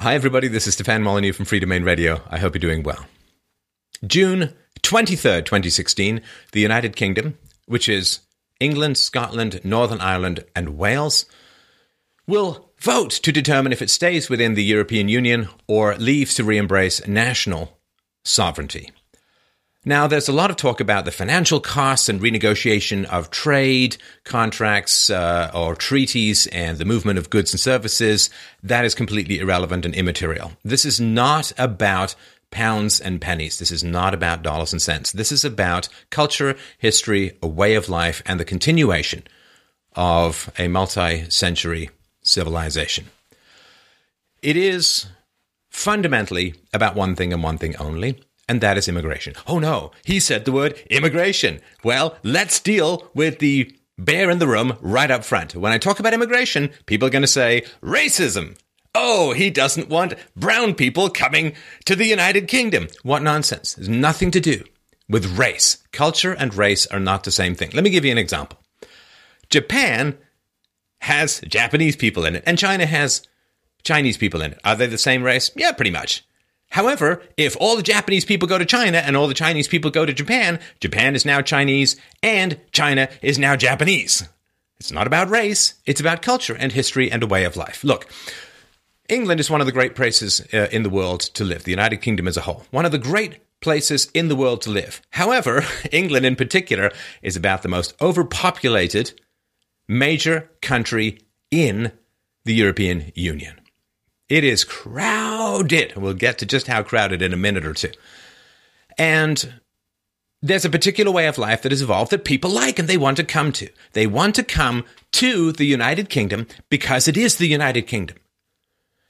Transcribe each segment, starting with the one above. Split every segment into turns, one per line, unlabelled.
Hi, everybody. This is Stefan Molyneux from Freedomain Radio. I hope you're doing well. June 23rd, 2016, the United Kingdom, which is England, Scotland, Northern Ireland, and Wales, will vote to determine if it stays within the European Union or leaves to re embrace national sovereignty. Now, there's a lot of talk about the financial costs and renegotiation of trade contracts uh, or treaties and the movement of goods and services. That is completely irrelevant and immaterial. This is not about pounds and pennies. This is not about dollars and cents. This is about culture, history, a way of life, and the continuation of a multi century civilization. It is fundamentally about one thing and one thing only and that is immigration. Oh no, he said the word immigration. Well, let's deal with the bear in the room right up front. When I talk about immigration, people are going to say racism. Oh, he doesn't want brown people coming to the United Kingdom. What nonsense. There's nothing to do with race. Culture and race are not the same thing. Let me give you an example. Japan has Japanese people in it, and China has Chinese people in it. Are they the same race? Yeah, pretty much. However, if all the Japanese people go to China and all the Chinese people go to Japan, Japan is now Chinese and China is now Japanese. It's not about race, it's about culture and history and a way of life. Look, England is one of the great places uh, in the world to live, the United Kingdom as a whole. One of the great places in the world to live. However, England in particular is about the most overpopulated major country in the European Union. It is crowded. We'll get to just how crowded in a minute or two. And there's a particular way of life that has evolved that people like and they want to come to. They want to come to the United Kingdom because it is the United Kingdom.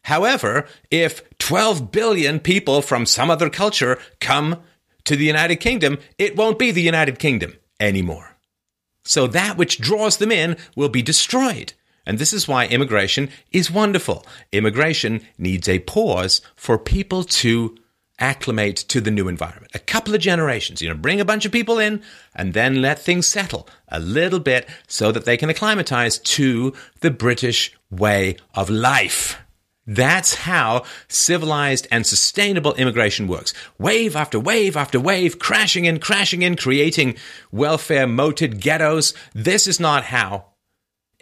However, if 12 billion people from some other culture come to the United Kingdom, it won't be the United Kingdom anymore. So that which draws them in will be destroyed. And this is why immigration is wonderful. Immigration needs a pause for people to acclimate to the new environment. A couple of generations, you know, bring a bunch of people in and then let things settle a little bit so that they can acclimatize to the British way of life. That's how civilized and sustainable immigration works. Wave after wave after wave, crashing in, crashing in, creating welfare moated ghettos. This is not how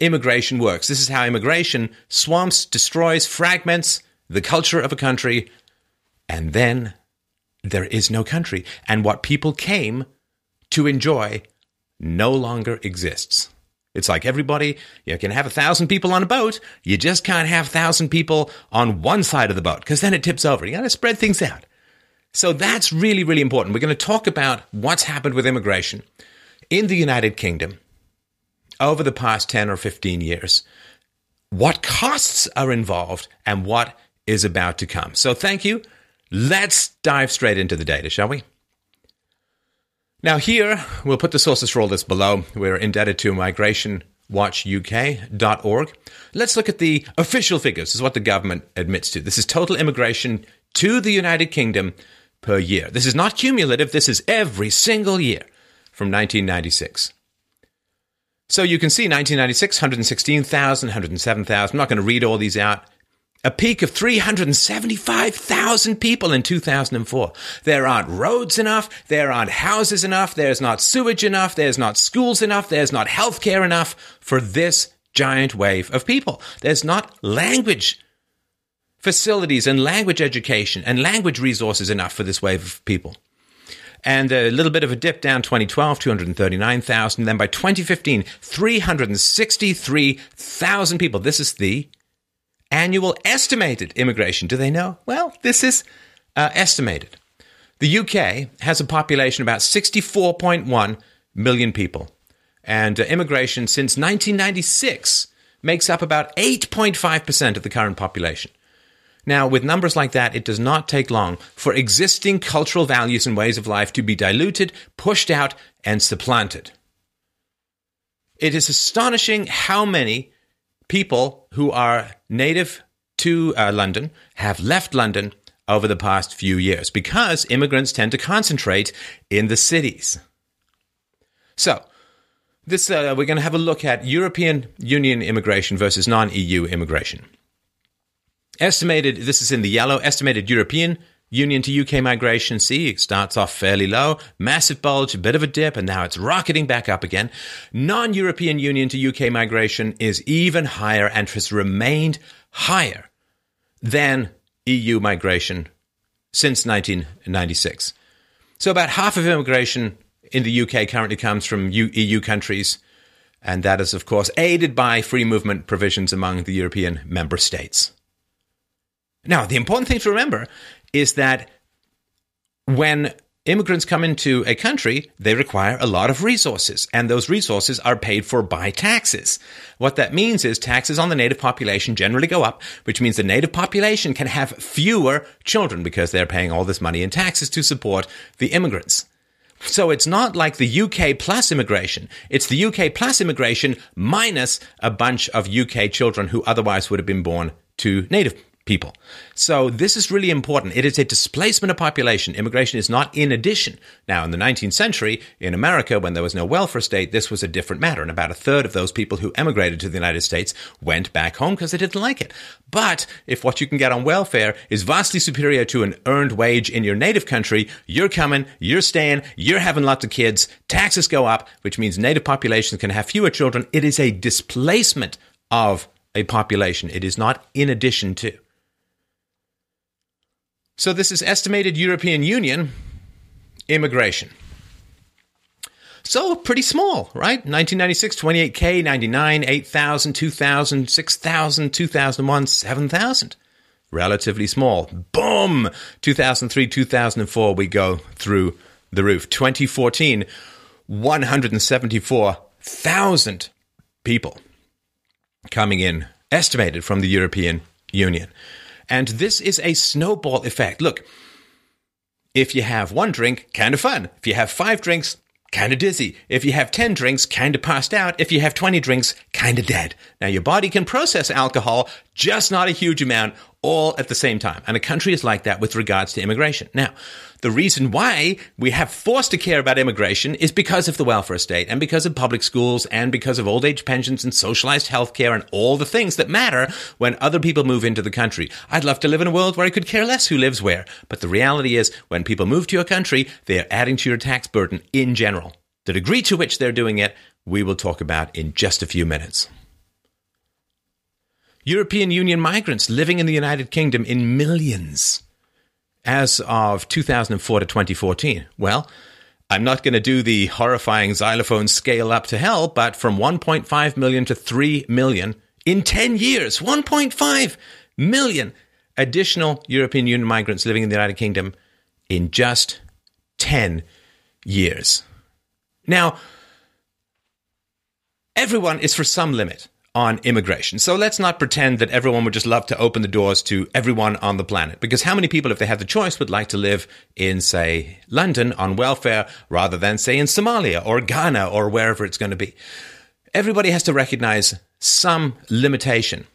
immigration works. This is how immigration swamps, destroys, fragments the culture of a country, and then there is no country. And what people came to enjoy no longer exists. It's like everybody, you can have a thousand people on a boat, you just can't have a thousand people on one side of the boat because then it tips over. You got to spread things out. So that's really, really important. We're going to talk about what's happened with immigration in the United Kingdom over the past 10 or 15 years, what costs are involved and what is about to come. So thank you. Let's dive straight into the data, shall we? Now, here, we'll put the sources for all this below. We're indebted to migrationwatchuk.org. Let's look at the official figures. This is what the government admits to. This is total immigration to the United Kingdom per year. This is not cumulative, this is every single year from 1996. So you can see 1996, 116,000, 107,000. I'm not going to read all these out. A peak of 375,000 people in 2004. There aren't roads enough. There aren't houses enough. There's not sewage enough. There's not schools enough. There's not healthcare enough for this giant wave of people. There's not language facilities and language education and language resources enough for this wave of people and a little bit of a dip down 2012 239,000 then by 2015 363,000 people. This is the annual estimated immigration. Do they know? Well this is uh, estimated. The UK has a population of about 64.1 million people. And uh, immigration since 1996 makes up about 8.5% of the current population now, with numbers like that, it does not take long for existing cultural values and ways of life to be diluted, pushed out, and supplanted. It is astonishing how many people who are native to uh, London have left London over the past few years because immigrants tend to concentrate in the cities. So, this uh, we're going to have a look at European Union immigration versus non-EU immigration. Estimated, this is in the yellow, estimated European Union to UK migration, see, it starts off fairly low, massive bulge, a bit of a dip, and now it's rocketing back up again. Non European Union to UK migration is even higher and has remained higher than EU migration since 1996. So about half of immigration in the UK currently comes from EU countries, and that is, of course, aided by free movement provisions among the European member states. Now, the important thing to remember is that when immigrants come into a country, they require a lot of resources, and those resources are paid for by taxes. What that means is taxes on the native population generally go up, which means the native population can have fewer children because they're paying all this money in taxes to support the immigrants. So it's not like the UK plus immigration. It's the UK plus immigration minus a bunch of UK children who otherwise would have been born to native people. So this is really important. It is a displacement of population. Immigration is not in addition. Now, in the 19th century, in America, when there was no welfare state, this was a different matter. And about a third of those people who emigrated to the United States went back home because they didn't like it. But if what you can get on welfare is vastly superior to an earned wage in your native country, you're coming, you're staying, you're having lots of kids, taxes go up, which means native populations can have fewer children. It is a displacement of a population. It is not in addition to. So this is estimated European Union immigration. So pretty small, right? 1996, 28K, 99, 8,000, 2,000, 6,000, 2001, 7,000. Relatively small. Boom! 2003, 2004, we go through the roof. 2014, 174,000 people coming in, estimated from the European Union. And this is a snowball effect. Look, if you have one drink, kind of fun. If you have five drinks, kind of dizzy. If you have 10 drinks, kind of passed out. If you have 20 drinks, kind of dead. Now, your body can process alcohol, just not a huge amount, all at the same time. And a country is like that with regards to immigration. Now, the reason why we have forced to care about immigration is because of the welfare state and because of public schools and because of old age pensions and socialized healthcare and all the things that matter when other people move into the country. I'd love to live in a world where I could care less who lives where. But the reality is when people move to your country, they are adding to your tax burden in general. The degree to which they're doing it, we will talk about in just a few minutes. European Union migrants living in the United Kingdom in millions as of 2004 to 2014. Well, I'm not going to do the horrifying xylophone scale up to hell, but from 1.5 million to 3 million in 10 years, 1.5 million additional European Union migrants living in the United Kingdom in just 10 years. Now, everyone is for some limit on immigration. So let's not pretend that everyone would just love to open the doors to everyone on the planet. Because how many people, if they had the choice, would like to live in, say, London on welfare rather than, say, in Somalia or Ghana or wherever it's going to be? Everybody has to recognize some limitation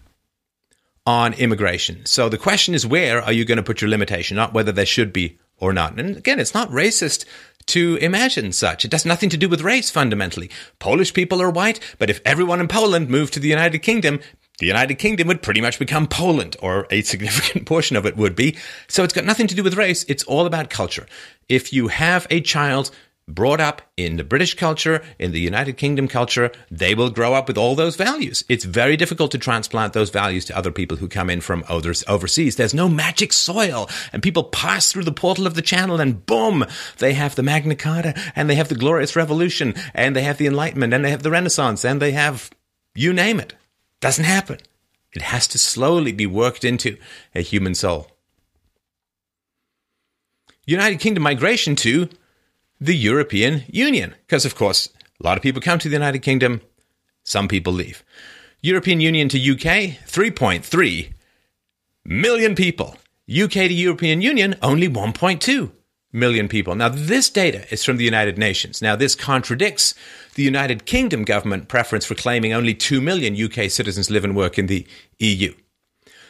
on immigration. So the question is, where are you going to put your limitation? Not whether there should be or not. And again, it's not racist to imagine such. It has nothing to do with race fundamentally. Polish people are white, but if everyone in Poland moved to the United Kingdom, the United Kingdom would pretty much become Poland, or a significant portion of it would be. So it's got nothing to do with race. It's all about culture. If you have a child brought up in the British culture, in the United Kingdom culture, they will grow up with all those values. It's very difficult to transplant those values to other people who come in from others overseas. There's no magic soil and people pass through the portal of the channel and boom, they have the Magna Carta and they have the glorious revolution and they have the enlightenment and they have the renaissance and they have you name it. Doesn't happen. It has to slowly be worked into a human soul. United Kingdom migration to the European Union. Because, of course, a lot of people come to the United Kingdom, some people leave. European Union to UK, 3.3 million people. UK to European Union, only 1.2 million people. Now, this data is from the United Nations. Now, this contradicts the United Kingdom government preference for claiming only 2 million UK citizens live and work in the EU.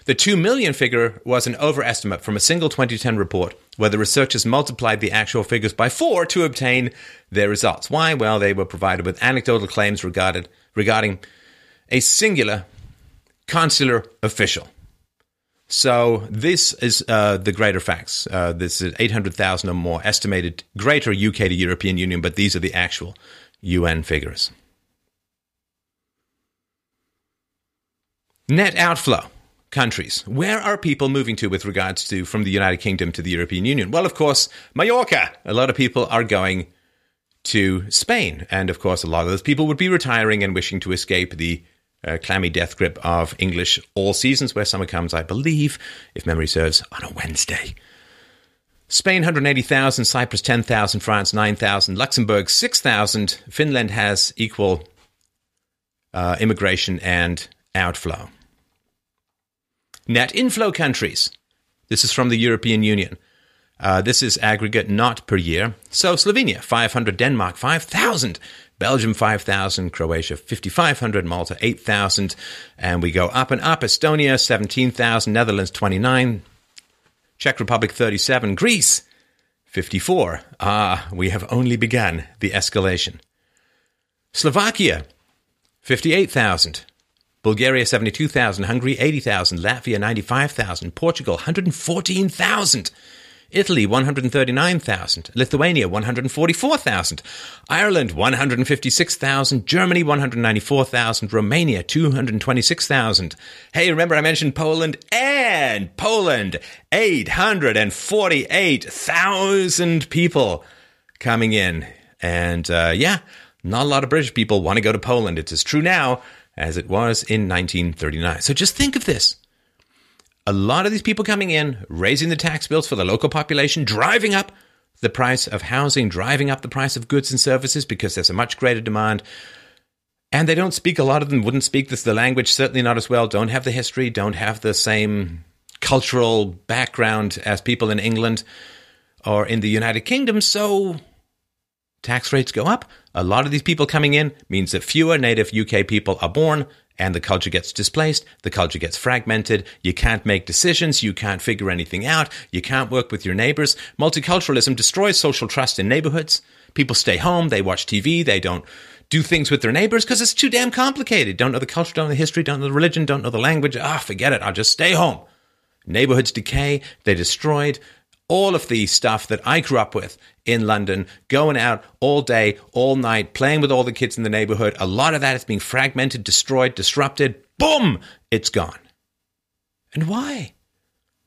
The 2 million figure was an overestimate from a single 2010 report where the researchers multiplied the actual figures by four to obtain their results. Why? Well, they were provided with anecdotal claims regarded, regarding a singular consular official So this is uh, the greater facts. Uh, this is 800,000 or more estimated greater UK to European Union, but these are the actual UN figures. Net outflow countries. Where are people moving to with regards to from the United Kingdom to the European Union? Well, of course, Mallorca. A lot of people are going to Spain. And of course, a lot of those people would be retiring and wishing to escape the uh, clammy death grip of English all seasons, where summer comes, I believe, if memory serves, on a Wednesday. Spain, 180,000, Cyprus, 10,000, France, 9,000, Luxembourg, 6,000. Finland has equal uh, immigration and outflow. Net inflow countries. This is from the European Union. Uh, this is aggregate, not per year. So Slovenia, 500, Denmark, 5,000, Belgium, 5,000, Croatia, 5,500, Malta, 8,000. And we go up and up. Estonia, 17,000, Netherlands, 29, Czech Republic, 37, Greece, 54. Ah, we have only begun the escalation. Slovakia, 58,000. Bulgaria 72,000, Hungary 80,000, Latvia 95,000, Portugal 114,000. Italy 139,000, Lithuania 144,000, Ireland 156,000, Germany 194,000, Romania 226,000. Hey, remember I mentioned Poland and Poland 848,000 people coming in. And uh, yeah, not a lot of British people want to go to Poland. It's as true now as it was in 1939. So just think of this. A lot of these people coming in, raising the tax bills for the local population, driving up the price of housing, driving up the price of goods and services because there's a much greater demand. And they don't speak, a lot of them wouldn't speak this, the language, certainly not as well, don't have the history, don't have the same cultural background as people in England or in the United Kingdom. So tax rates go up, a lot of these people coming in means that fewer native UK people are born and the culture gets displaced, the culture gets fragmented, you can't make decisions, you can't figure anything out, you can't work with your neighbors. Multiculturalism destroys social trust in neighborhoods. People stay home, they watch TV, they don't do things with their neighbors because it's too damn complicated. Don't know the culture, don't know the history, don't know the religion, don't know the language. Ah, forget it, I'll just stay home. Neighborhoods decay, they're destroyed, all of the stuff that I grew up with in London, going out all day, all night, playing with all the kids in the neighborhood. A lot of that is being fragmented, destroyed, disrupted. Boom! It's gone. And why?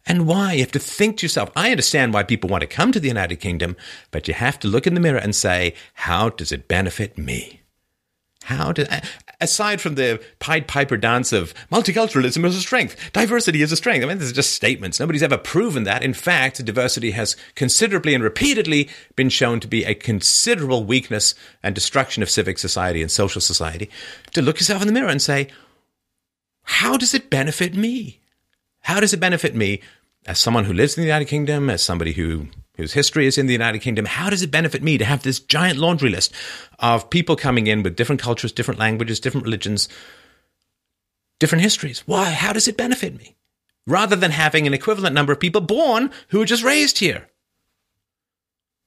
And why? You have to think to yourself. I understand why people want to come to the United Kingdom, but you have to look in the mirror and say, how does it benefit me? How did, aside from the Pied Piper dance of multiculturalism is a strength, diversity is a strength. I mean, these are just statements. Nobody's ever proven that. In fact, diversity has considerably and repeatedly been shown to be a considerable weakness and destruction of civic society and social society. To look yourself in the mirror and say, how does it benefit me? How does it benefit me as someone who lives in the United Kingdom, as somebody who whose history is in the United Kingdom, how does it benefit me to have this giant laundry list of people coming in with different cultures, different languages, different religions, different histories? Why? How does it benefit me? Rather than having an equivalent number of people born who are just raised here.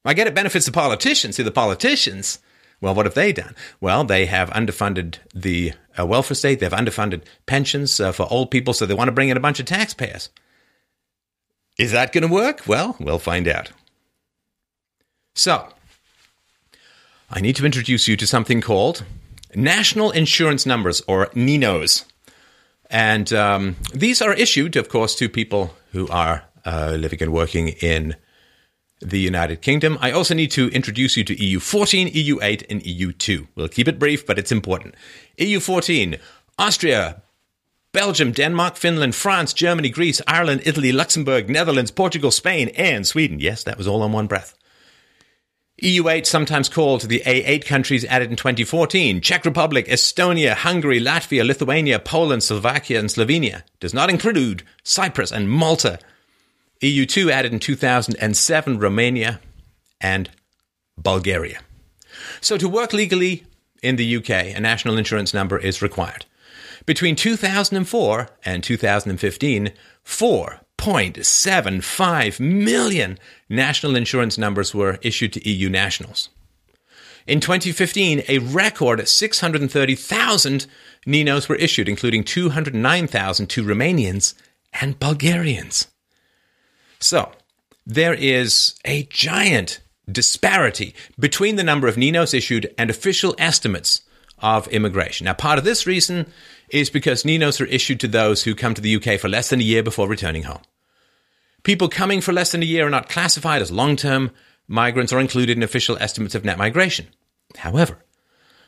I get it benefits the politicians. See, the politicians, well, what have they done? Well, they have underfunded the uh, welfare state. They've underfunded pensions uh, for old people, so they want to bring in a bunch of taxpayers. Is that going to work? Well, we'll find out. So, I need to introduce you to something called National Insurance Numbers, or NINOs. And um, these are issued, of course, to people who are uh, living and working in the United Kingdom. I also need to introduce you to EU14, EU8, and EU2. We'll keep it brief, but it's important. EU14, Austria, Belgium, Denmark, Finland, France, Germany, Greece, Ireland, Italy, Luxembourg, Netherlands, Portugal, Spain, and Sweden. Yes, that was all on one breath. EU8, sometimes called the A8 countries added in 2014, Czech Republic, Estonia, Hungary, Latvia, Lithuania, Poland, Slovakia, and Slovenia, does not include Cyprus and Malta. EU2 added in 2007, Romania and Bulgaria. So to work legally in the UK, a national insurance number is required. Between 2004 and 2015, 4 1.75 million national insurance numbers were issued to EU nationals. In 2015, a record 630,000 NINOs were issued, including 209,000 to Romanians and Bulgarians. So, there is a giant disparity between the number of NINOs issued and official estimates of immigration. Now, part of this reason is because NINOs are issued to those who come to the UK for less than a year before returning home. People coming for less than a year are not classified as long term migrants or included in official estimates of net migration. However,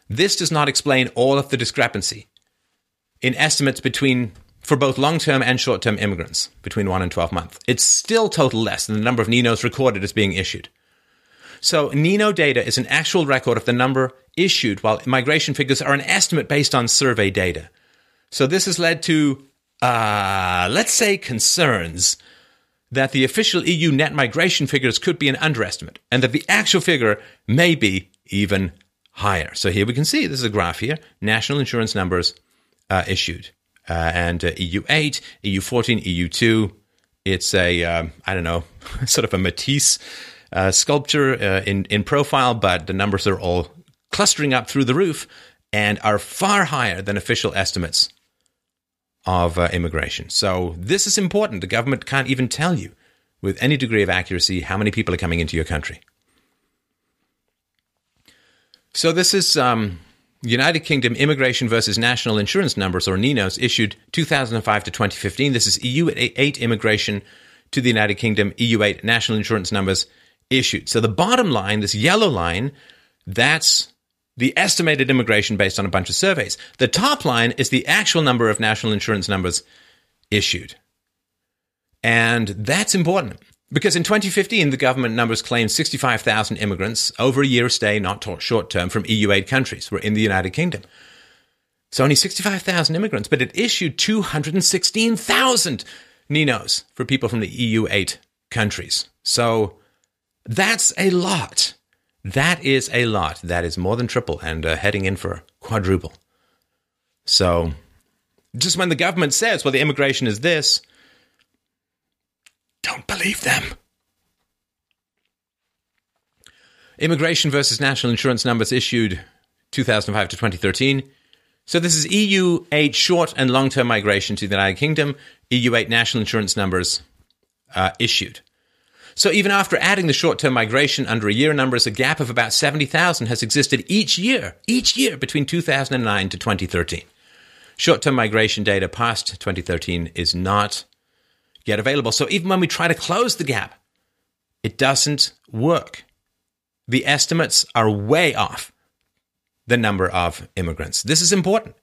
this does not explain all of the discrepancy in estimates between for both long-term and short-term immigrants between 1 and 12 months. It's still total less than the number of NINOs recorded as being issued. So NINO data is an actual record of the number issued, while migration figures are an estimate based on survey data. So this has led to, uh, let's say, concerns that the official EU net migration figures could be an underestimate and that the actual figure may be even higher. So here we can see this is a graph here national insurance numbers uh, issued. Uh, and uh, EU8, EU14, EU2. It's a um, I don't know, sort of a Matisse uh, sculpture uh, in, in profile, but the numbers are all clustering up through the roof and are far higher than official estimates of uh, immigration. So this is important. The government can't even tell you with any degree of accuracy how many people are coming into your country. So this is um, United Kingdom Immigration versus National Insurance Numbers, or NINOs, issued 2005 to 2015. This is EU 8 immigration to the United Kingdom, EU 8 National Insurance Numbers issued. So the bottom line, this yellow line, that's the estimated immigration based on a bunch of surveys. The top line is the actual number of national insurance numbers issued. And that's important because in 2015, the government numbers claimed 65,000 immigrants over a year stay, not short term, from EU 8 countries were in the United Kingdom. So only 65,000 immigrants, but it issued 216,000 NINOs for people from the EU 8 countries. So that's a lot. That is a lot. That is more than triple and uh, heading in for quadruple. So, just when the government says, well, the immigration is this, don't believe them. Immigration versus national insurance numbers issued 2005 to 2013. So this is EU 8 short and long term migration to the United Kingdom, EU 8 national insurance numbers uh, issued. So even after adding the short-term migration under a year numbers, a gap of about 70,000 has existed each year, each year between 2009 to 2013. Short-term migration data past 2013 is not yet available. So even when we try to close the gap, it doesn't work. The estimates are way off the number of immigrants. This is important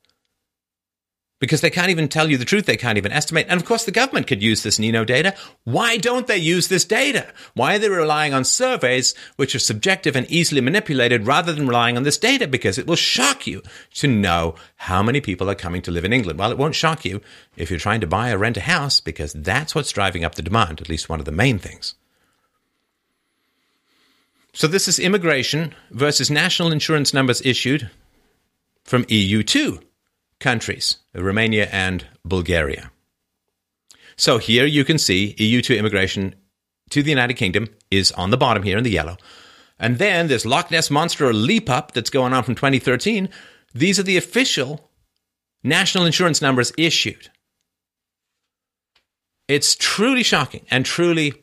because they can't even tell you the truth. They can't even estimate. And of course, the government could use this NINO data. Why don't they use this data? Why are they relying on surveys which are subjective and easily manipulated rather than relying on this data? Because it will shock you to know how many people are coming to live in England. Well, it won't shock you if you're trying to buy or rent a house because that's what's driving up the demand, at least one of the main things. So this is immigration versus national insurance numbers issued from EU2 countries, Romania and Bulgaria. So here you can see EU2 immigration to the United Kingdom is on the bottom here in the yellow. And then this Loch Ness Monster leap up that's going on from 2013. These are the official national insurance numbers issued. It's truly shocking and truly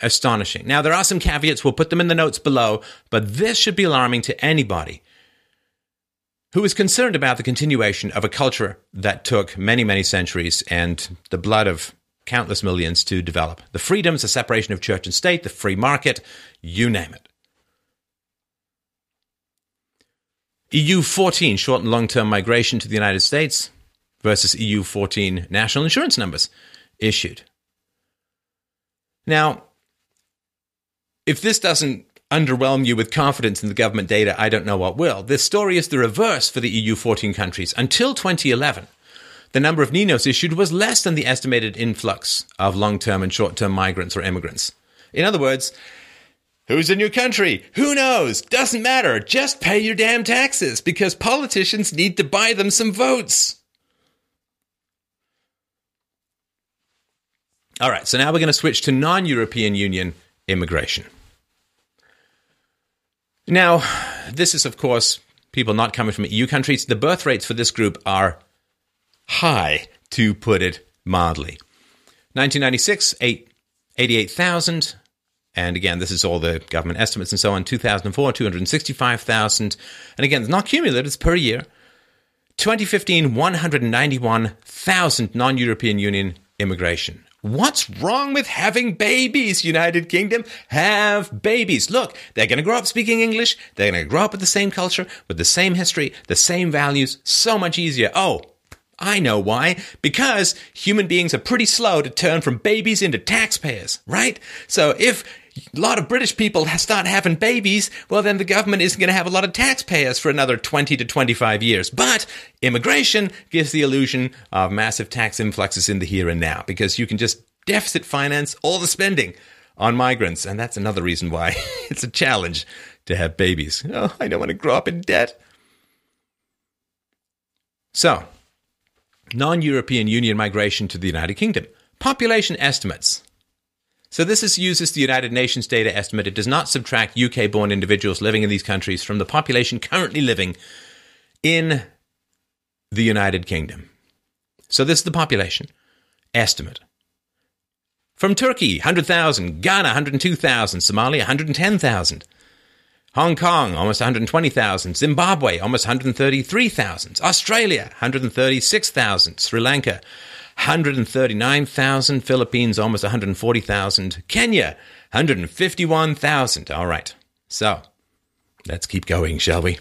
astonishing. Now, there are some caveats. We'll put them in the notes below, but this should be alarming to anybody who is concerned about the continuation of a culture that took many, many centuries and the blood of countless millions to develop. The freedoms, the separation of church and state, the free market, you name it. EU 14, short and long term migration to the United States versus EU 14 national insurance numbers issued. Now, if this doesn't underwhelm you with confidence in the government data, I don't know what will. This story is the reverse for the EU 14 countries. Until 2011, the number of NINOs issued was less than the estimated influx of long term and short term migrants or immigrants. In other words, Who's in your country? Who knows? Doesn't matter. Just pay your damn taxes because politicians need to buy them some votes. All right, so now we're going to switch to non European Union immigration. Now, this is, of course, people not coming from EU countries. The birth rates for this group are high, to put it mildly. 1996, 8, 88,000. And again, this is all the government estimates and so on. 2004, 265,000. And again, it's not cumulative, it's per year. 2015, 191,000 non European Union immigration. What's wrong with having babies, United Kingdom? Have babies. Look, they're going to grow up speaking English. They're going to grow up with the same culture, with the same history, the same values. So much easier. Oh, I know why. Because human beings are pretty slow to turn from babies into taxpayers, right? So if a lot of British people start having babies, well, then the government isn't going to have a lot of taxpayers for another 20 to 25 years. But immigration gives the illusion of massive tax influxes in the here and now because you can just deficit finance all the spending on migrants. And that's another reason why it's a challenge to have babies. Oh, I don't want to grow up in debt. So, non European Union migration to the United Kingdom. Population estimates. So this is, uses the United Nations data estimate. It does not subtract UK born individuals living in these countries from the population currently living in the United Kingdom. So this is the population estimate. From Turkey, 100,000. Ghana, 102,000. Somalia, 110,000. Hong Kong, almost 120,000. Zimbabwe, almost 133,000. Australia, 136,000. Sri Lanka, 139,000. Philippines, almost 140,000. Kenya, 151,000. All right. So, let's keep going, shall we?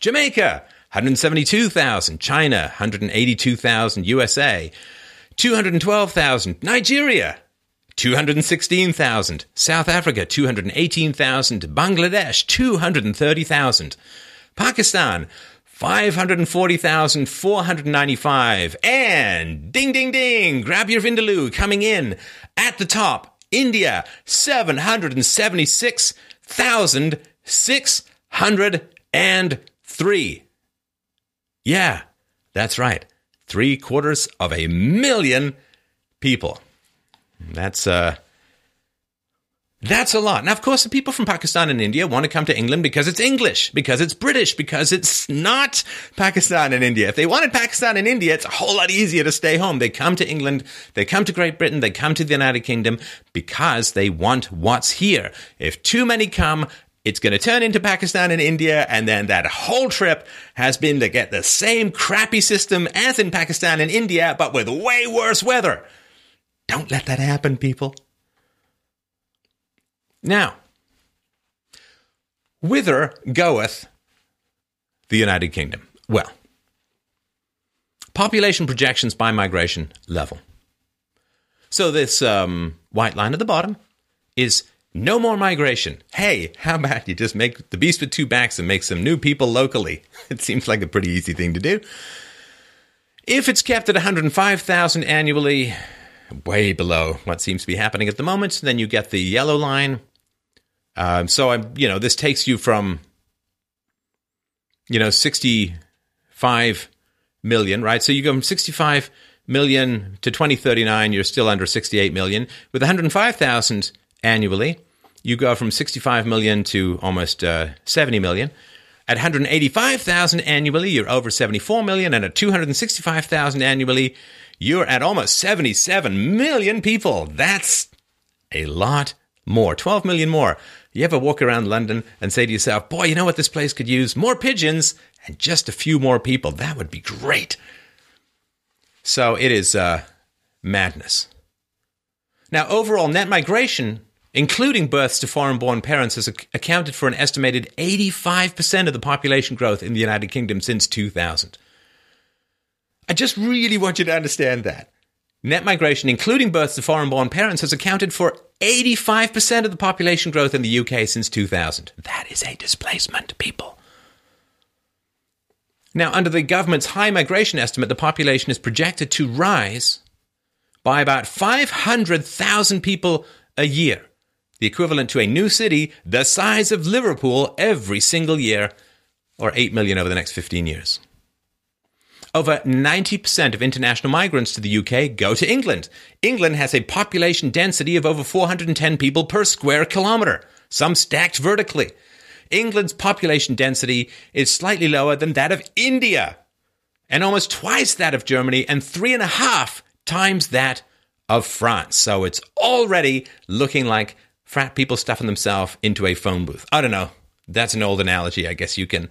Jamaica, 172,000. China, 182,000. USA, 212,000. Nigeria, 216,000. South Africa, 218,000. Bangladesh, 230,000. Pakistan, 540,495. And ding, ding, ding, grab your Vindaloo coming in at the top. India, 776,603. Yeah, that's right. Three quarters of a million people. That's uh that's a lot. Now, of course, the people from Pakistan and India want to come to England because it's English, because it's British, because it's not Pakistan and India. If they wanted Pakistan and India, it's a whole lot easier to stay home. They come to England, they come to Great Britain, they come to the United Kingdom because they want what's here. If too many come, it's going to turn into Pakistan and India, and then that whole trip has been to get the same crappy system as in Pakistan and India, but with way worse weather. Don't let that happen, people. Now, whither goeth the United Kingdom? Well, population projections by migration level. So, this um, white line at the bottom is no more migration. Hey, how about you just make the beast with two backs and make some new people locally? It seems like a pretty easy thing to do. If it's kept at 105,000 annually, way below what seems to be happening at the moment. Then you get the yellow line. Um, so I'm, you know, this takes you from, you know, 65 million, right? So you go from 65 million to 2039, you're still under 68 million. With 105,000 annually, you go from 65 million to almost uh, 70 million. At 185,000 annually, you're over 74 million, and at 265,000 annually, you're at almost 77 million people. That's a lot more. 12 million more. You ever walk around London and say to yourself, boy, you know what this place could use? More pigeons and just a few more people. That would be great. So it is uh, madness. Now, overall net migration, including births to foreign born parents, has accounted for an estimated 85% of the population growth in the United Kingdom since 2000. I just really want you to understand that. Net migration, including births to foreign born parents, has accounted for 85% of the population growth in the UK since 2000. That is a displacement, people. Now, under the government's high migration estimate, the population is projected to rise by about 500,000 people a year, the equivalent to a new city the size of Liverpool every single year, or 8 million over the next 15 years. Over 90% of international migrants to the UK go to England. England has a population density of over 410 people per square kilometre, some stacked vertically. England's population density is slightly lower than that of India, and almost twice that of Germany, and three and a half times that of France. So it's already looking like frat people stuffing themselves into a phone booth. I don't know. That's an old analogy. I guess you can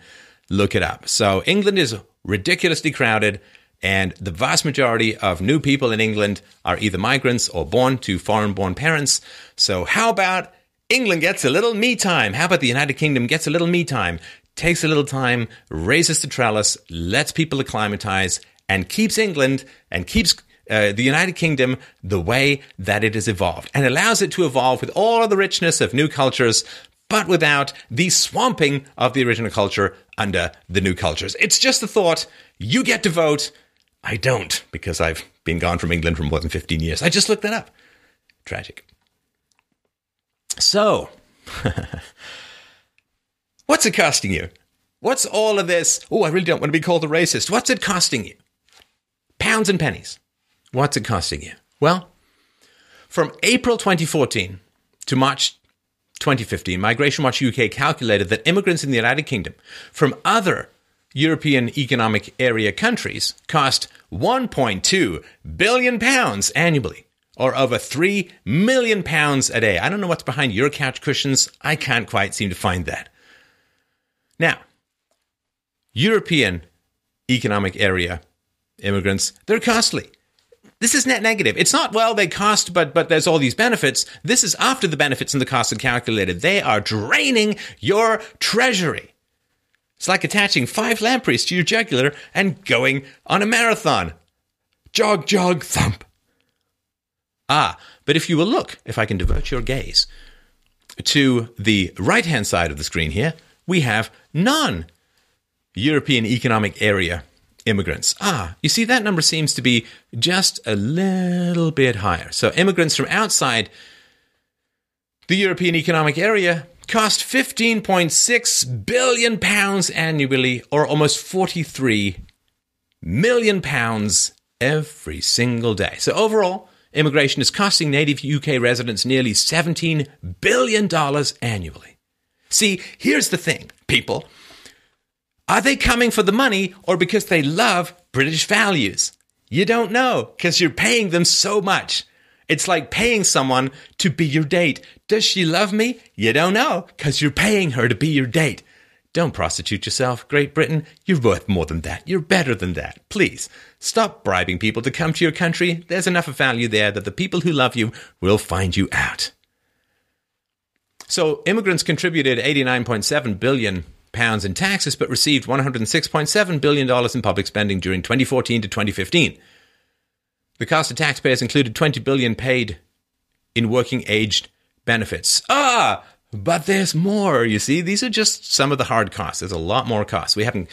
look it up. So England is ridiculously crowded, and the vast majority of new people in England are either migrants or born to foreign born parents. So, how about England gets a little me time? How about the United Kingdom gets a little me time? Takes a little time, raises the trellis, lets people acclimatize, and keeps England and keeps uh, the United Kingdom the way that it has evolved and allows it to evolve with all of the richness of new cultures, but without the swamping of the original culture under the new cultures. It's just a thought. You get to vote. I don't because I've been gone from England for more than 15 years. I just looked that up. Tragic. So, what's it costing you? What's all of this? Oh, I really don't want to be called a racist. What's it costing you? Pounds and pennies. What's it costing you? Well, from April 2014 to March 2015, Migration Watch UK calculated that immigrants in the United Kingdom from other European Economic Area countries cost 1.2 billion pounds annually, or over 3 million pounds a day. I don't know what's behind your couch cushions. I can't quite seem to find that. Now, European Economic Area immigrants, they're costly. This is net negative. It's not well they cost, but but there's all these benefits. This is after the benefits and the costs are calculated. They are draining your treasury. It's like attaching five lampreys to your jugular and going on a marathon. Jog, jog, thump. Ah, but if you will look, if I can divert your gaze, to the right hand side of the screen here, we have non European Economic Area immigrants. Ah, you see, that number seems to be just a little bit higher. So, immigrants from outside the European Economic Area cost 15.6 billion pounds annually, or almost 43 million pounds every single day. So, overall, immigration is costing native UK residents nearly $17 billion annually. See, here's the thing, people. Are they coming for the money or because they love British values? You don't know because you're paying them so much. It's like paying someone to be your date. Does she love me? You don't know because you're paying her to be your date. Don't prostitute yourself, Great Britain. You're worth more than that. You're better than that. Please, stop bribing people to come to your country. There's enough of value there that the people who love you will find you out. So, immigrants contributed 89.7 billion in taxes, but received $106.7 billion in public spending during 2014 to 2015. The cost of taxpayers included 20 billion paid in working aged benefits. Ah, but there's more, you see. These are just some of the hard costs. There's a lot more costs. We haven't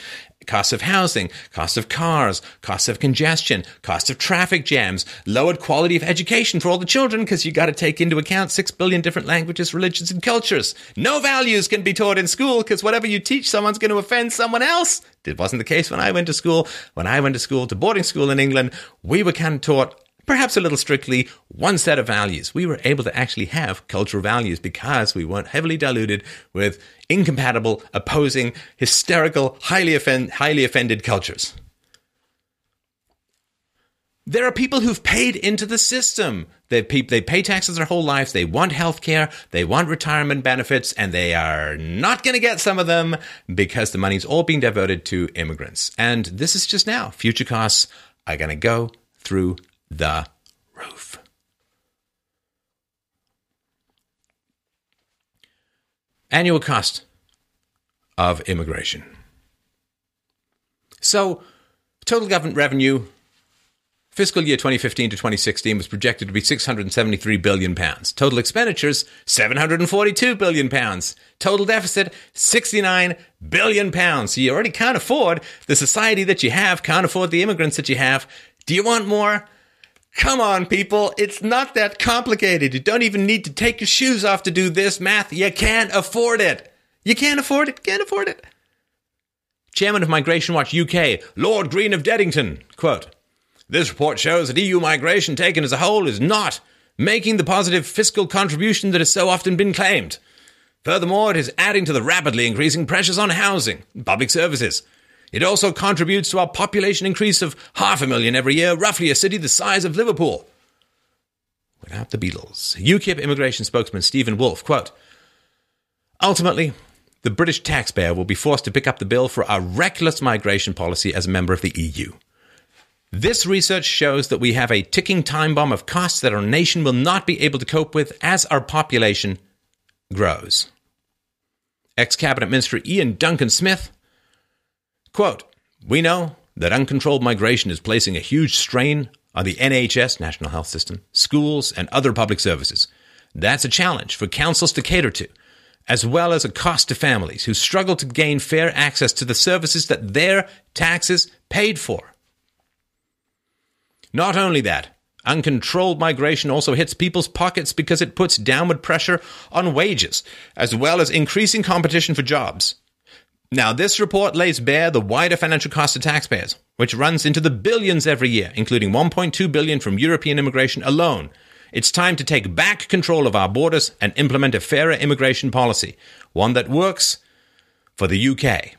costs of housing, costs of cars, costs of congestion, costs of traffic jams, lowered quality of education for all the children because you got to take into account 6 billion different languages, religions, and cultures. No values can be taught in school because whatever you teach, someone's going to offend someone else. It wasn't the case when I went to school. When I went to school, to boarding school in England, we were kind of taught perhaps a little strictly, one set of values. We were able to actually have cultural values because we weren't heavily diluted with incompatible, opposing, hysterical, highly, offend, highly offended cultures. There are people who've paid into the system. They pay, they pay taxes their whole lives. They want health care. They want retirement benefits. And they are not going to get some of them because the money's all being diverted to immigrants. And this is just now. Future costs are going to go through the roof. Annual cost of immigration. So, total government revenue fiscal year 2015 to 2016 was projected to be 673 billion pounds. Total expenditures 742 billion pounds. Total deficit 69 billion pounds. So you already can't afford the society that you have, can't afford the immigrants that you have. Do you want more? Come on, people. It's not that complicated. You don't even need to take your shoes off to do this math. You can't afford it. You can't afford it. Can't afford it. Chairman of Migration Watch UK, Lord Green of Deddington, quote, This report shows that EU migration taken as a whole is not making the positive fiscal contribution that has so often been claimed. Furthermore, it is adding to the rapidly increasing pressures on housing public services it also contributes to our population increase of half a million every year, roughly a city the size of Liverpool. without the Beatles. UKIP immigration spokesman Steven Woolfe, quote, Ultimately, the British taxpayer will be forced to pick up the bill for our reckless migration policy as a member of the EU. This research shows that we have a ticking time bomb of costs that our nation will not be able to cope with as our population grows. Ex Cabinet Minister Iain Duncan Smith, quote, We know that uncontrolled migration is placing a huge strain on the NHS, National Health System, schools, and other public services. That's a challenge for councils to cater to as well as a cost to families who struggle to gain fair access to the services that their taxes paid for. Not only that, uncontrolled migration also hits people's pockets because it puts downward pressure on wages, as well as increasing competition for jobs. Now, this report lays bare the wider financial cost to taxpayers, which runs into the billions every year, including 1.2 billion from European immigration alone, it's time to take back control of our borders and implement a fairer immigration policy, one that works for the UK.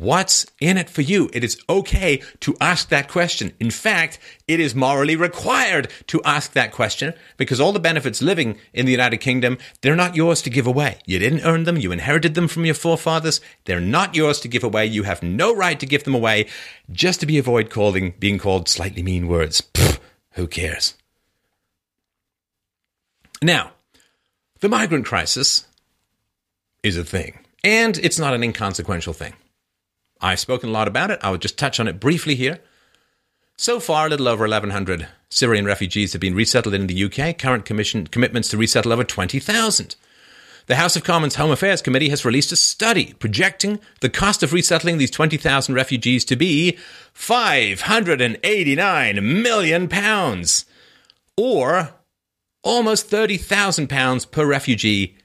What's in it for you? It is okay to ask that question. In fact, it is morally required to ask that question because all the benefits living in the United Kingdom, they're not yours to give away. You didn't earn them. You inherited them from your forefathers. They're not yours to give away. You have no right to give them away just to be avoid calling, being called slightly mean words. Pfft, who cares? Now, the migrant crisis is a thing, and it's not an inconsequential thing. I've spoken a lot about it. I would just touch on it briefly here. So far, a little over 1,100 Syrian refugees have been resettled in the UK. Current commission commitments to resettle over 20,000. The House of Commons Home Affairs Committee has released a study projecting the cost of resettling these 20,000 refugees to be 589 million pounds, or almost £30,000 per refugee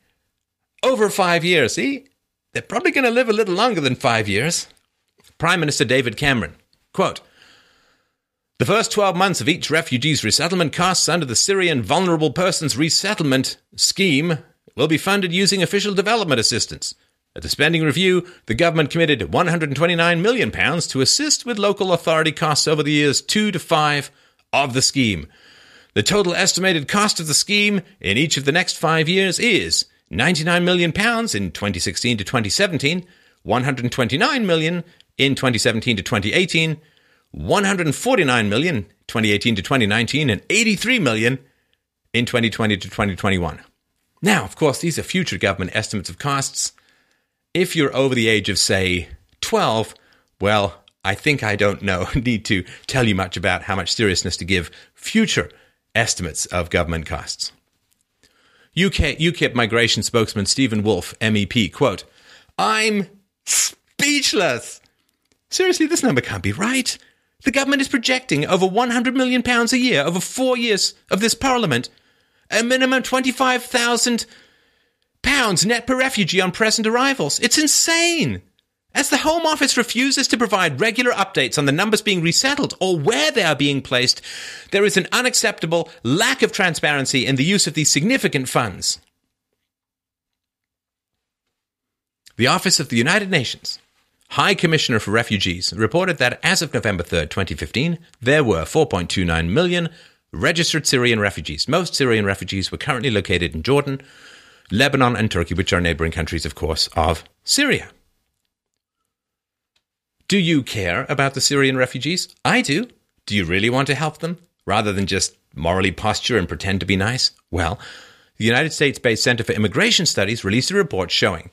over five years. See, they're probably going to live a little longer than five years. Prime Minister David Cameron, quote, the first 12 months of each refugee's resettlement costs under the Syrian Vulnerable Persons Resettlement Scheme will be funded using official development assistance. At the spending review, the government committed £129 million to assist with local authority costs over the years 2 to 5 of the scheme. The total estimated cost of the scheme in each of the next five years is 99 million pounds in 2016 to 2017, 129 million in 2017 to 2018, 149 million 2018 to 2019, and 83 million in 2020 to 2021. Now, of course, these are future government estimates of costs. If you're over the age of, say, 12, well, I think I don't know, need to tell you much about how much seriousness to give future estimates of government costs. UK UKIP migration spokesman Steven Woolfe, MEP, quote, I'm speechless. Seriously, this number can't be right. The government is projecting over 100 million pounds a year over 4 years of this parliament, a minimum 25,000 pounds net per refugee on present arrivals. It's insane. As the Home Office refuses to provide regular updates on the numbers being resettled or where they are being placed, there is an unacceptable lack of transparency in the use of these significant funds. The Office of the United Nations High Commissioner for Refugees reported that as of November 3, 2015, there were 4.29 million registered Syrian refugees. Most Syrian refugees were currently located in Jordan, Lebanon, and Turkey, which are neighboring countries, of course, of Syria. Do you care about the Syrian refugees? I do. Do you really want to help them rather than just morally posture and pretend to be nice? Well, the United States based Center for Immigration Studies released a report showing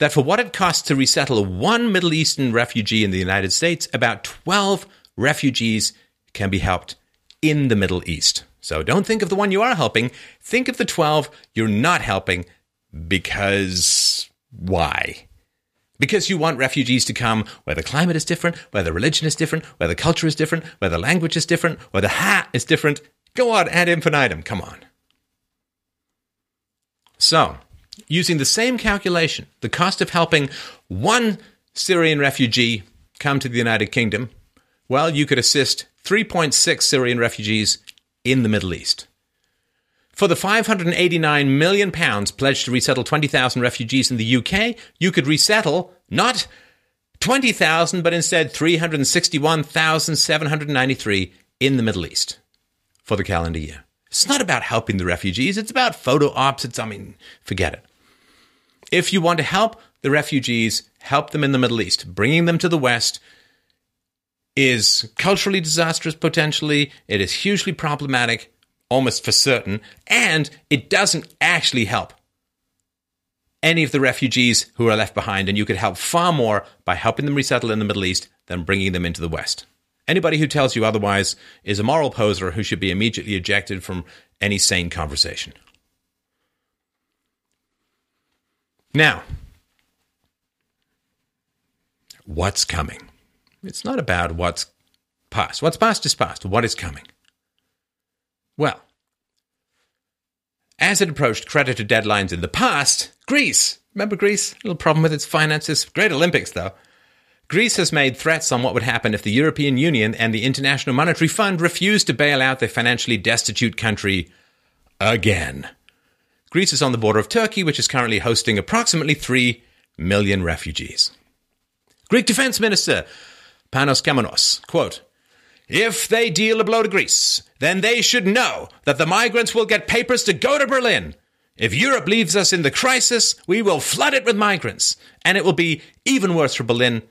that for what it costs to resettle one Middle Eastern refugee in the United States, about 12 refugees can be helped in the Middle East. So don't think of the one you are helping, think of the 12 you're not helping because why? Because you want refugees to come where the climate is different, where the religion is different, where the culture is different, where the language is different, where the hat is different. Go on ad infinitum. Come on. So, using the same calculation, the cost of helping one Syrian refugee come to the United Kingdom, well, you could assist 3.6 Syrian refugees in the Middle East. For the 589 million pounds pledged to resettle 20,000 refugees in the UK, you could resettle not 20,000 but instead 361,793 in the Middle East for the calendar year. It's not about helping the refugees. It's about photo ops. It's, I mean, forget it. If you want to help the refugees, help them in the Middle East, bringing them to the West is culturally disastrous potentially. It is hugely problematic, almost for certain, and it doesn't actually help any of the refugees who are left behind. And you could help far more by helping them resettle in the Middle East than bringing them into the West. Anybody who tells you otherwise is a moral poser who should be immediately ejected from any sane conversation. Now, what's coming? It's not about what's past. What's past is past. What is coming? Well, as it approached creditor deadlines in the past, Greece, remember Greece? Little problem with its finances. Great Olympics, though. Greece has made threats on what would happen if the European Union and the International Monetary Fund refused to bail out the financially destitute country again. Greece is on the border of Turkey, which is currently hosting approximately 3 million refugees. Greek Defense Minister Panos Kammenos, quote, If they deal a blow to Greece, then they should know that the migrants will get papers to go to Berlin. If Europe leaves us in the crisis, we will flood it with migrants, and it will be even worse for Berlin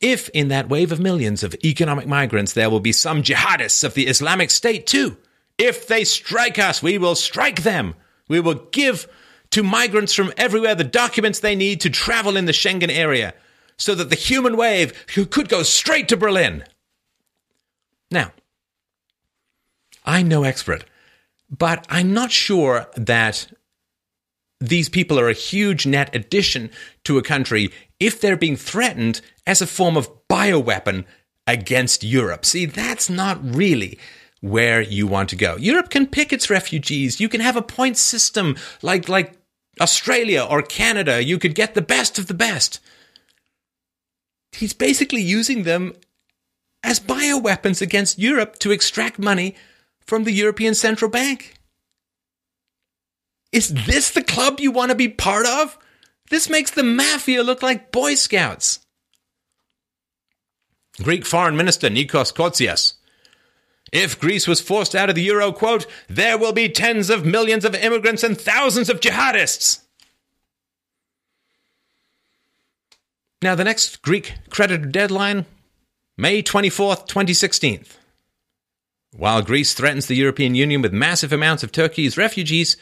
if in that wave of millions of economic migrants there will be some jihadists of the Islamic State too. If they strike us, we will strike them. We will give to migrants from everywhere the documents they need to travel in the Schengen area so that the human wave could go straight to Berlin. Now, I'm no expert, but I'm not sure that these people are a huge net addition to a country if they're being threatened as a form of bioweapon against Europe. See, that's not really where you want to go. Europe can pick its refugees. You can have a point system like like Australia or Canada. You could get the best of the best. He's basically using them as bioweapons against Europe to extract money from the European Central Bank. Is this the club you want to be part of? This makes the mafia look like Boy Scouts. Greek Foreign Minister Nikos Kotzias. If Greece was forced out of the euro, quote, there will be tens of millions of immigrants and thousands of jihadists. Now, the next Greek creditor deadline, May 24th, 2016. While Greece threatens the European Union with massive amounts of Turkey's refugees,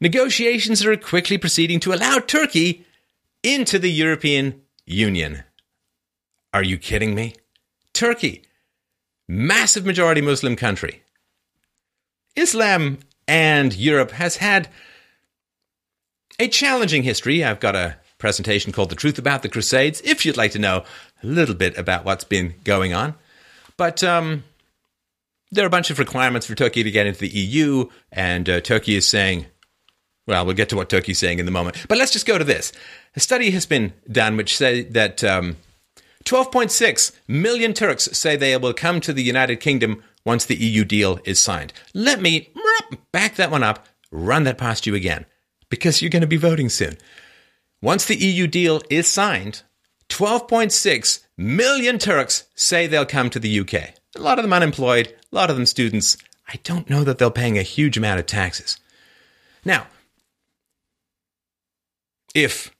negotiations are quickly proceeding to allow Turkey into the European Union. Are you kidding me? Turkey, massive majority Muslim country. Islam and Europe has had a challenging history. I've got a presentation called The Truth About the Crusades, if you'd like to know a little bit about what's been going on. But um, there are a bunch of requirements for Turkey to get into the EU, and uh, Turkey is saying, well, we'll get to what Turkey's saying in the moment. But let's just go to this. A study has been done which say that um, 12.6 million Turks say they will come to the United Kingdom once the EU deal is signed. Let me back that one up, run that past you again, because you're going to be voting soon. Once the EU deal is signed, 12.6 million Turks say they'll come to the UK. A lot of them unemployed, a lot of them students. I don't know that they're paying a huge amount of taxes. Now, if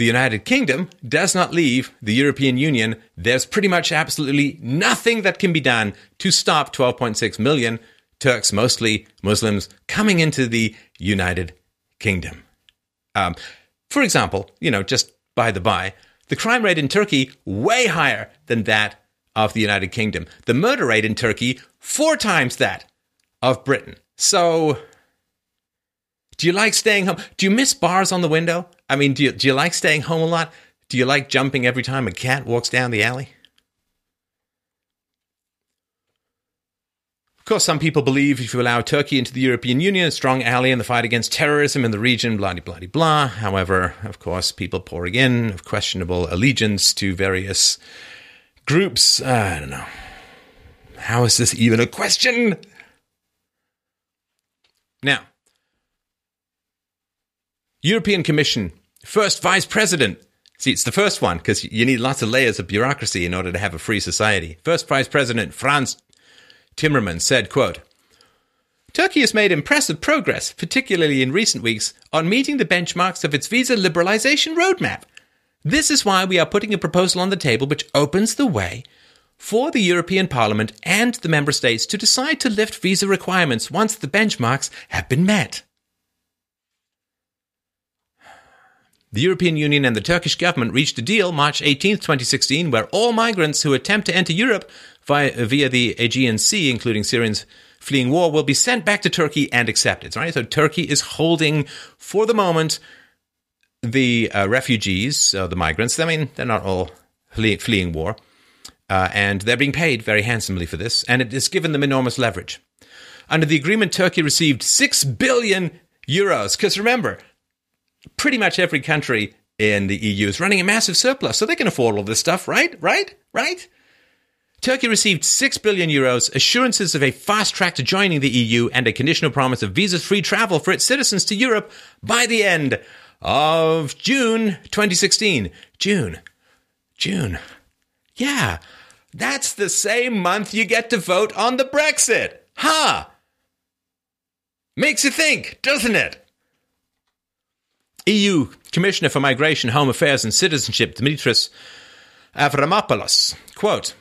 the United Kingdom does not leave the European Union, there's pretty much absolutely nothing that can be done to stop 12.6 million Turks, mostly Muslims, coming into the United Kingdom. Um, for example, you know, just by the by, the crime rate in Turkey way higher than that of the United Kingdom. The murder rate in Turkey four times that of Britain. So do you like staying home? Do you miss bars on the window? I mean, do you, do you like staying home a lot? Do you like jumping every time a cat walks down the alley? Of course, some people believe if you allow Turkey into the European Union, a strong ally in the fight against terrorism in the region, blah, blah, blah, blah. However, of course, people pouring in of questionable allegiance to various groups. I don't know. How is this even a question? Now, European Commission, first vice president. See, it's the first one because you need lots of layers of bureaucracy in order to have a free society. First vice president Frans Timmermans said, quote, Turkey has made impressive progress, particularly in recent weeks, on meeting the benchmarks of its visa liberalization roadmap. This is why we are putting a proposal on the table which opens the way for the European Parliament and the member states to decide to lift visa requirements once the benchmarks have been met. The European Union and the Turkish government reached a deal March 18, 2016, where all migrants who attempt to enter Europe via, via the Aegean Sea, including Syrians fleeing war, will be sent back to Turkey and accepted. Right? So Turkey is holding, for the moment, the uh, refugees, uh, the migrants. I mean, they're not all flee- fleeing war. Uh, and they're being paid very handsomely for this, and it has given them enormous leverage. Under the agreement, Turkey received 6 billion euros. Because remember, pretty much every country in the EU is running a massive surplus, so they can afford all this stuff, right? Right? Right? Turkey received 6 billion euros, assurances of a fast track to joining the EU, and a conditional promise of visa free travel for its citizens to Europe by the end of June 2016. June. June. Yeah, that's the same month you get to vote on the Brexit. Huh? Makes you think, doesn't it? EU Commissioner for Migration, Home Affairs and Citizenship, Dimitris Avramopoulos, quote,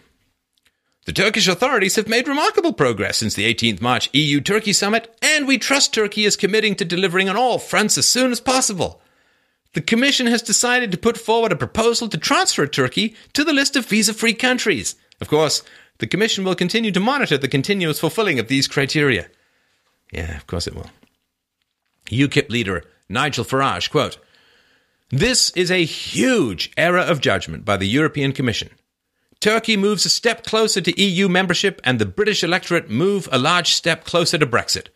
the Turkish authorities have made remarkable progress since the 18th March EU Turkey summit, and we trust Turkey is committing to delivering on all fronts as soon as possible. The Commission has decided to put forward a proposal to transfer Turkey to the list of visa free countries. Of course, the Commission will continue to monitor the continuous fulfilling of these criteria. Yeah, of course it will. UKIP leader Nigel Farage, quote, This is a huge error of judgment by the European Commission. Turkey moves a step closer to EU membership, and the British electorate move a large step closer to Brexit.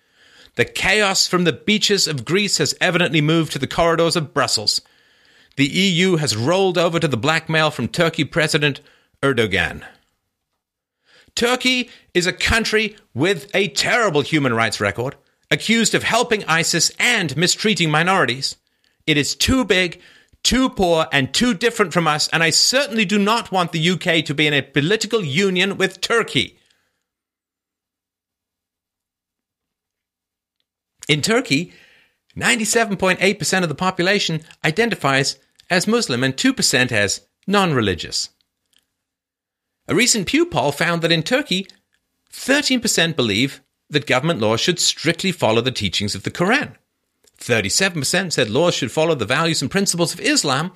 The chaos from the beaches of Greece has evidently moved to the corridors of Brussels. The EU has rolled over to the blackmail from Turkey President Erdogan. Turkey is a country with a terrible human rights record, accused of helping ISIS and mistreating minorities. It is too big, too poor, and too different from us, and I certainly do not want the UK to be in a political union with Turkey. In Turkey, 97.8% of the population identifies as Muslim and 2% as non religious. A recent Pew poll found that in Turkey, 13% believe that government laws should strictly follow the teachings of the Quran. 37% said laws should follow the values and principles of Islam,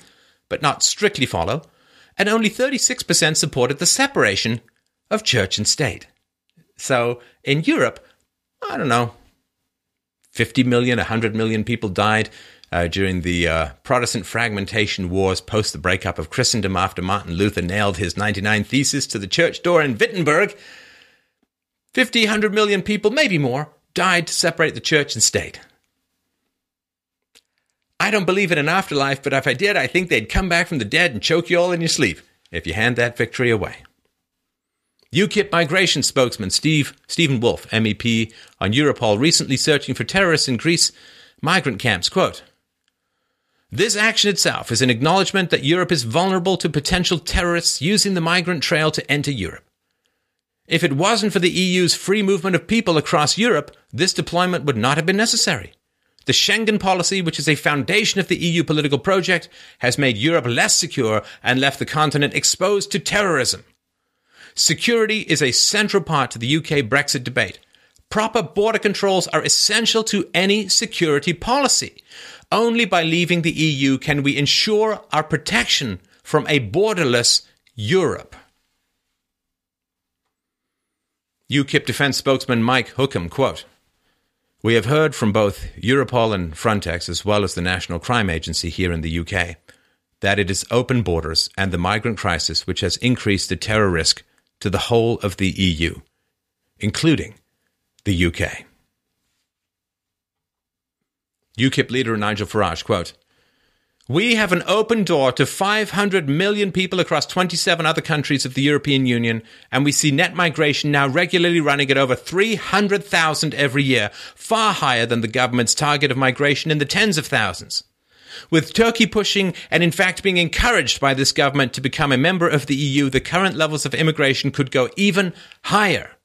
but not strictly follow, and only 36% supported the separation of church and state. So in Europe, I don't know, 50 million, 100 million people died uh, during the uh, Protestant fragmentation wars post the breakup of Christendom after Martin Luther nailed his 99 Theses to the church door in Wittenberg. 50, 100 million people, maybe more, died to separate the church and state. I don't believe in an afterlife, but if I did, I think they'd come back from the dead and choke you all in your sleep if you hand that victory away. UKIP migration spokesman Steve Steven Woolfe, MEP on Europol, recently searching for terrorists in Greece migrant camps. Quote, this action itself is an acknowledgement that Europe is vulnerable to potential terrorists using the migrant trail to enter Europe. If it wasn't for the EU's free movement of people across Europe, this deployment would not have been necessary. The Schengen policy, which is a foundation of the EU political project, has made Europe less secure and left the continent exposed to terrorism. Security is a central part to the UK Brexit debate. Proper border controls are essential to any security policy. Only by leaving the EU can we ensure our protection from a borderless Europe. UKIP defense spokesman Mike Hookem, quote, We have heard from both Europol and Frontex, as well as the National Crime Agency here in the UK, that it is open borders and the migrant crisis which has increased the terror risk to the whole of the EU, including the UK. UKIP leader Nigel Farage, quote, we have an open door to 500 million people across 27 other countries of the European Union, and we see net migration now regularly running at over 300,000 every year, far higher than the government's target of migration in the tens of thousands with Turkey pushing and in fact being encouraged by this government to become a member of the EU, the current levels of immigration could go even higher.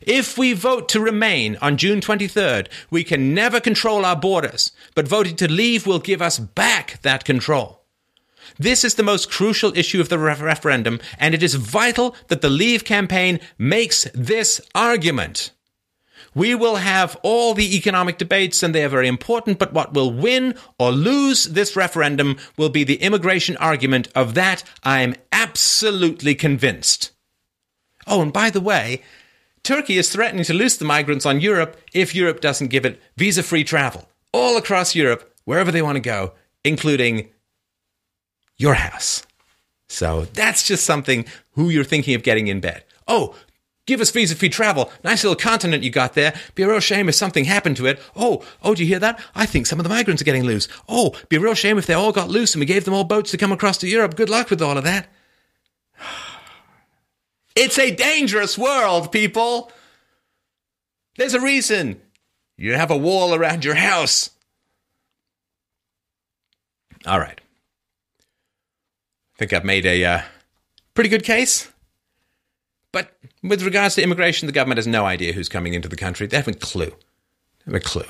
If we vote to remain on June 23rd, we can never control our borders, but voting to leave will give us back that control. This is the most crucial issue of the referendum, and it is vital that the Leave campaign makes this argument. We will have all the economic debates, and they are very important, but what will win or lose this referendum will be the immigration argument. Of that, I am absolutely convinced. Oh, and by the way, Turkey is threatening to loose the migrants on Europe if Europe doesn't give it visa free travel all across Europe, wherever they want to go, including your house. So that's just something who you're thinking of getting in bed. Oh, give us visa free travel. Nice little continent you got there. Be a real shame if something happened to it. Oh, oh, do you hear that? I think some of the migrants are getting loose. Oh, be a real shame if they all got loose and we gave them all boats to come across to Europe. Good luck with all of that. It's a dangerous world, people. There's a reason you have a wall around your house. All right. I think I've made a uh, pretty good case. But with regards to immigration, the government has no idea who's coming into the country. They haven't a clue. They have a clue.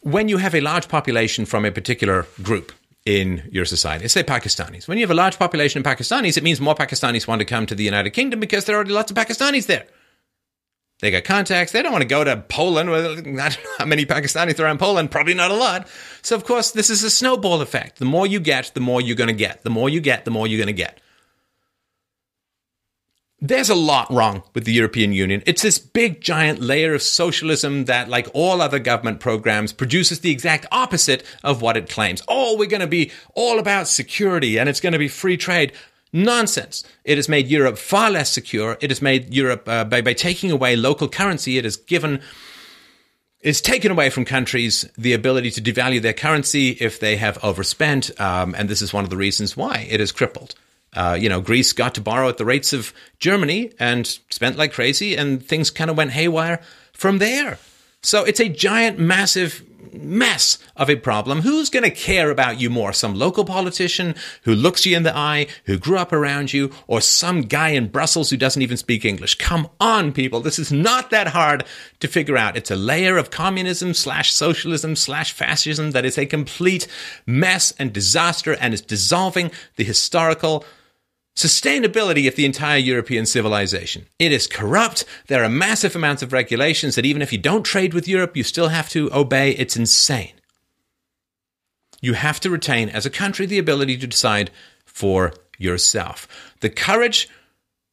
When you have a large population from a particular group, in your society. Say Pakistanis. When you have a large population of Pakistanis, it means more Pakistanis want to come to the United Kingdom because there are already lots of Pakistanis there. They got contacts. They don't want to go to Poland. I don't know how many Pakistanis there are in Poland. Probably not a lot. So, of course, this is a snowball effect. The more you get, the more you're going to get. The more you get, the more you're going to get there's a lot wrong with the European Union. It's this big, giant layer of socialism that, like all other government programs, produces the exact opposite of what it claims. Oh, we're going to be all about security and it's going to be free trade. Nonsense. It has made Europe far less secure. It has made Europe, uh, by, by taking away local currency, it has given it's taken away from countries the ability to devalue their currency if they have overspent, um, and this is one of the reasons why it is crippled. Uh, you know, Greece got to borrow at the rates of Germany and spent like crazy, and things kind of went haywire from there. So it's a giant, massive mess of a problem. Who's going to care about you more? Some local politician who looks you in the eye, who grew up around you, or some guy in Brussels who doesn't even speak English? Come on, people. This is not that hard to figure out. It's a layer of communism slash socialism slash fascism that is a complete mess and disaster and is dissolving the historical sustainability of the entire European civilization. It is corrupt. There are massive amounts of regulations that even if you don't trade with Europe, you still have to obey. It's insane. You have to retain, as a country, the ability to decide for yourself. The courage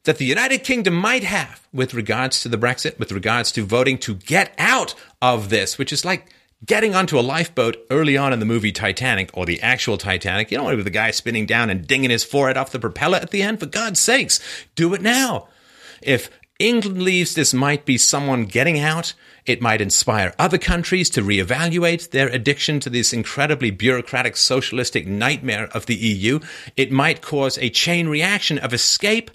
that the United Kingdom might have with regards to the Brexit, with regards to voting to get out of this, which is like getting onto a lifeboat early on in the movie Titanic or the actual Titanic. You don't want to be the guy spinning down and dinging his forehead off the propeller at the end. For God's sakes, do it now. If England leaves, this might be someone getting out. It might inspire other countries to reevaluate their addiction to this incredibly bureaucratic socialistic nightmare of the EU. It might cause a chain reaction of escape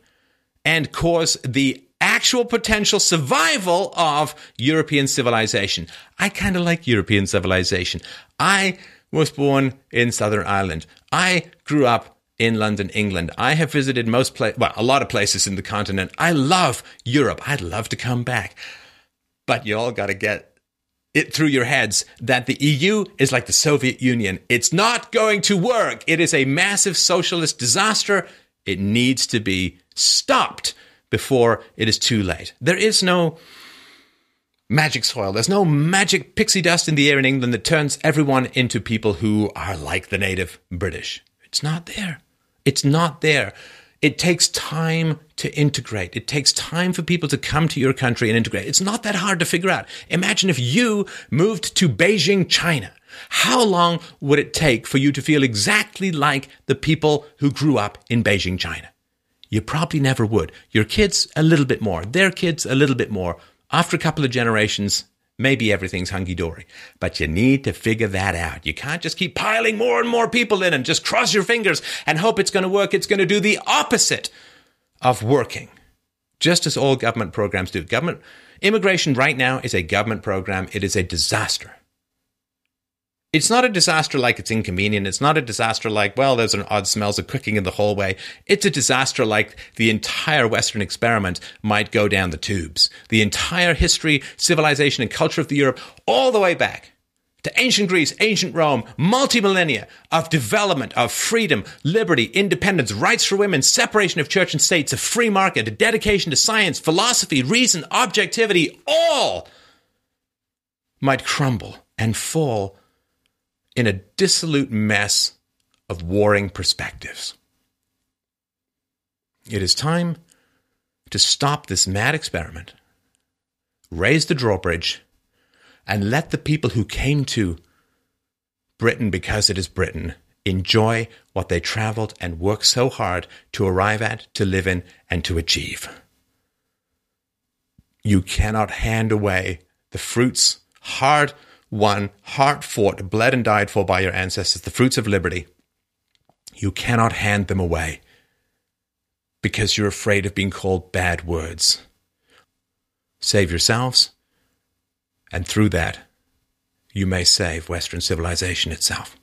and cause the actual potential survival of European civilization. I kind of like European civilization. I was born in Southern Ireland. I grew up in London, England. I have visited most places, well, a lot of places in the continent. I love Europe. I'd love to come back. But you all got to get it through your heads that the EU is like the Soviet Union. It's not going to work. It is a massive socialist disaster. It needs to be stopped before it is too late. There is no magic soil. There's no magic pixie dust in the air in England that turns everyone into people who are like the native British. It's not there. It's not there. It takes time to integrate. It takes time for people to come to your country and integrate. It's not that hard to figure out. Imagine if you moved to Beijing, China. How long would it take for you to feel exactly like the people who grew up in Beijing, China? You probably never would. Your kids, a little bit more. Their kids, a little bit more. After a couple of generations, maybe everything's hunky dory. But you need to figure that out. You can't just keep piling more and more people in and just cross your fingers and hope it's going to work. It's going to do the opposite of working. Just as all government programs do. Government immigration right now is a government program. It is a disaster. It's not a disaster like it's inconvenient. It's not a disaster like, well, there's an odd smells of cooking in the hallway. It's a disaster like the entire Western experiment might go down the tubes. The entire history, civilization, and culture of the Europe, all the way back to ancient Greece, ancient Rome, multi millennia of development, of freedom, liberty, independence, rights for women, separation of church and state, a free market, a dedication to science, philosophy, reason, objectivity, all might crumble and fall in a dissolute mess of warring perspectives. It is time to stop this mad experiment, raise the drawbridge, and let the people who came to Britain because it is Britain enjoy what they traveled and worked so hard to arrive at, to live in, and to achieve. You cannot hand away the fruits, hard won, hard fought, bled and died for by your ancestors, the fruits of liberty. You cannot hand them away because you're afraid of being called bad words. Save yourselves and through that, you may save Western civilization itself.